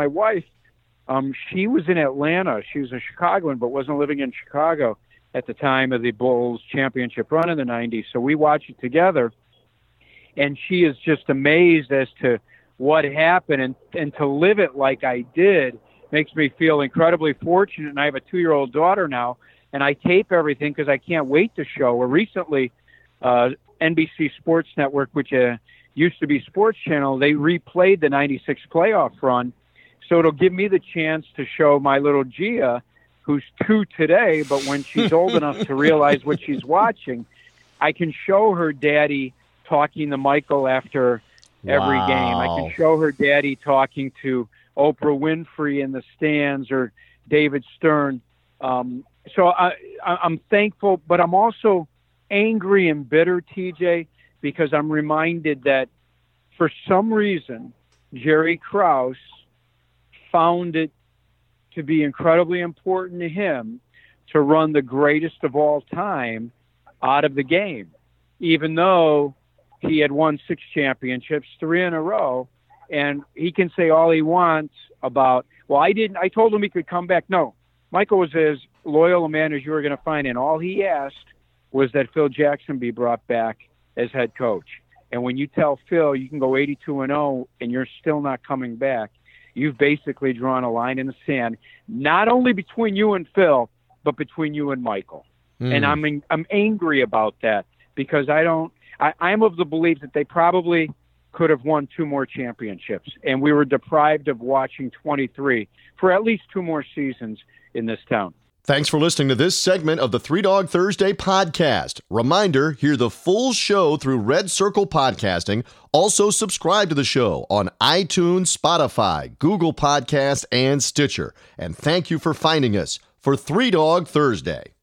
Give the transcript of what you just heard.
my wife, um, she was in Atlanta. She was a Chicagoan, but wasn't living in Chicago at the time of the Bulls championship run in the 90s. So we watched it together. And she is just amazed as to what happened. And, and to live it like I did makes me feel incredibly fortunate. And I have a two year old daughter now, and I tape everything because I can't wait to show. Well, recently, uh, NBC Sports Network, which uh, used to be Sports Channel, they replayed the 96 playoff run. So it'll give me the chance to show my little Gia who's two today, but when she's old enough to realize what she's watching, I can show her daddy talking to Michael after every Wow. game. I can show her daddy talking to Oprah Winfrey in the stands or David Stern. Um, so I, I, I'm thankful, but I'm also angry and bitter, TJ, because I'm reminded that for some reason, Jerry Krause found it to be incredibly important to him to run the greatest of all time out of the game, even though he had won six championships, three in a row. And he can say all he wants about, well, I didn't, I told him he could come back. No, Michael was as loyal a man as you were going to find. And all he asked was that Phil Jackson be brought back as head coach. And when you tell Phil you can go 82 and 0 and you're still not coming back, you've basically drawn a line in the sand, not only between you and Phil, but between you and Michael. Hmm. And I'm I'm angry about that because I don't. I, I'm of the belief that they probably could have won two more championships, and we were deprived of watching 23 for at least two more seasons in this town. Thanks for listening to this segment of the Three Dog Thursday podcast. Reminder hear the full show through Red Circle Podcasting. Also, subscribe to the show on iTunes, Spotify, Google Podcast, and Stitcher. And thank you for finding us for Three Dog Thursday.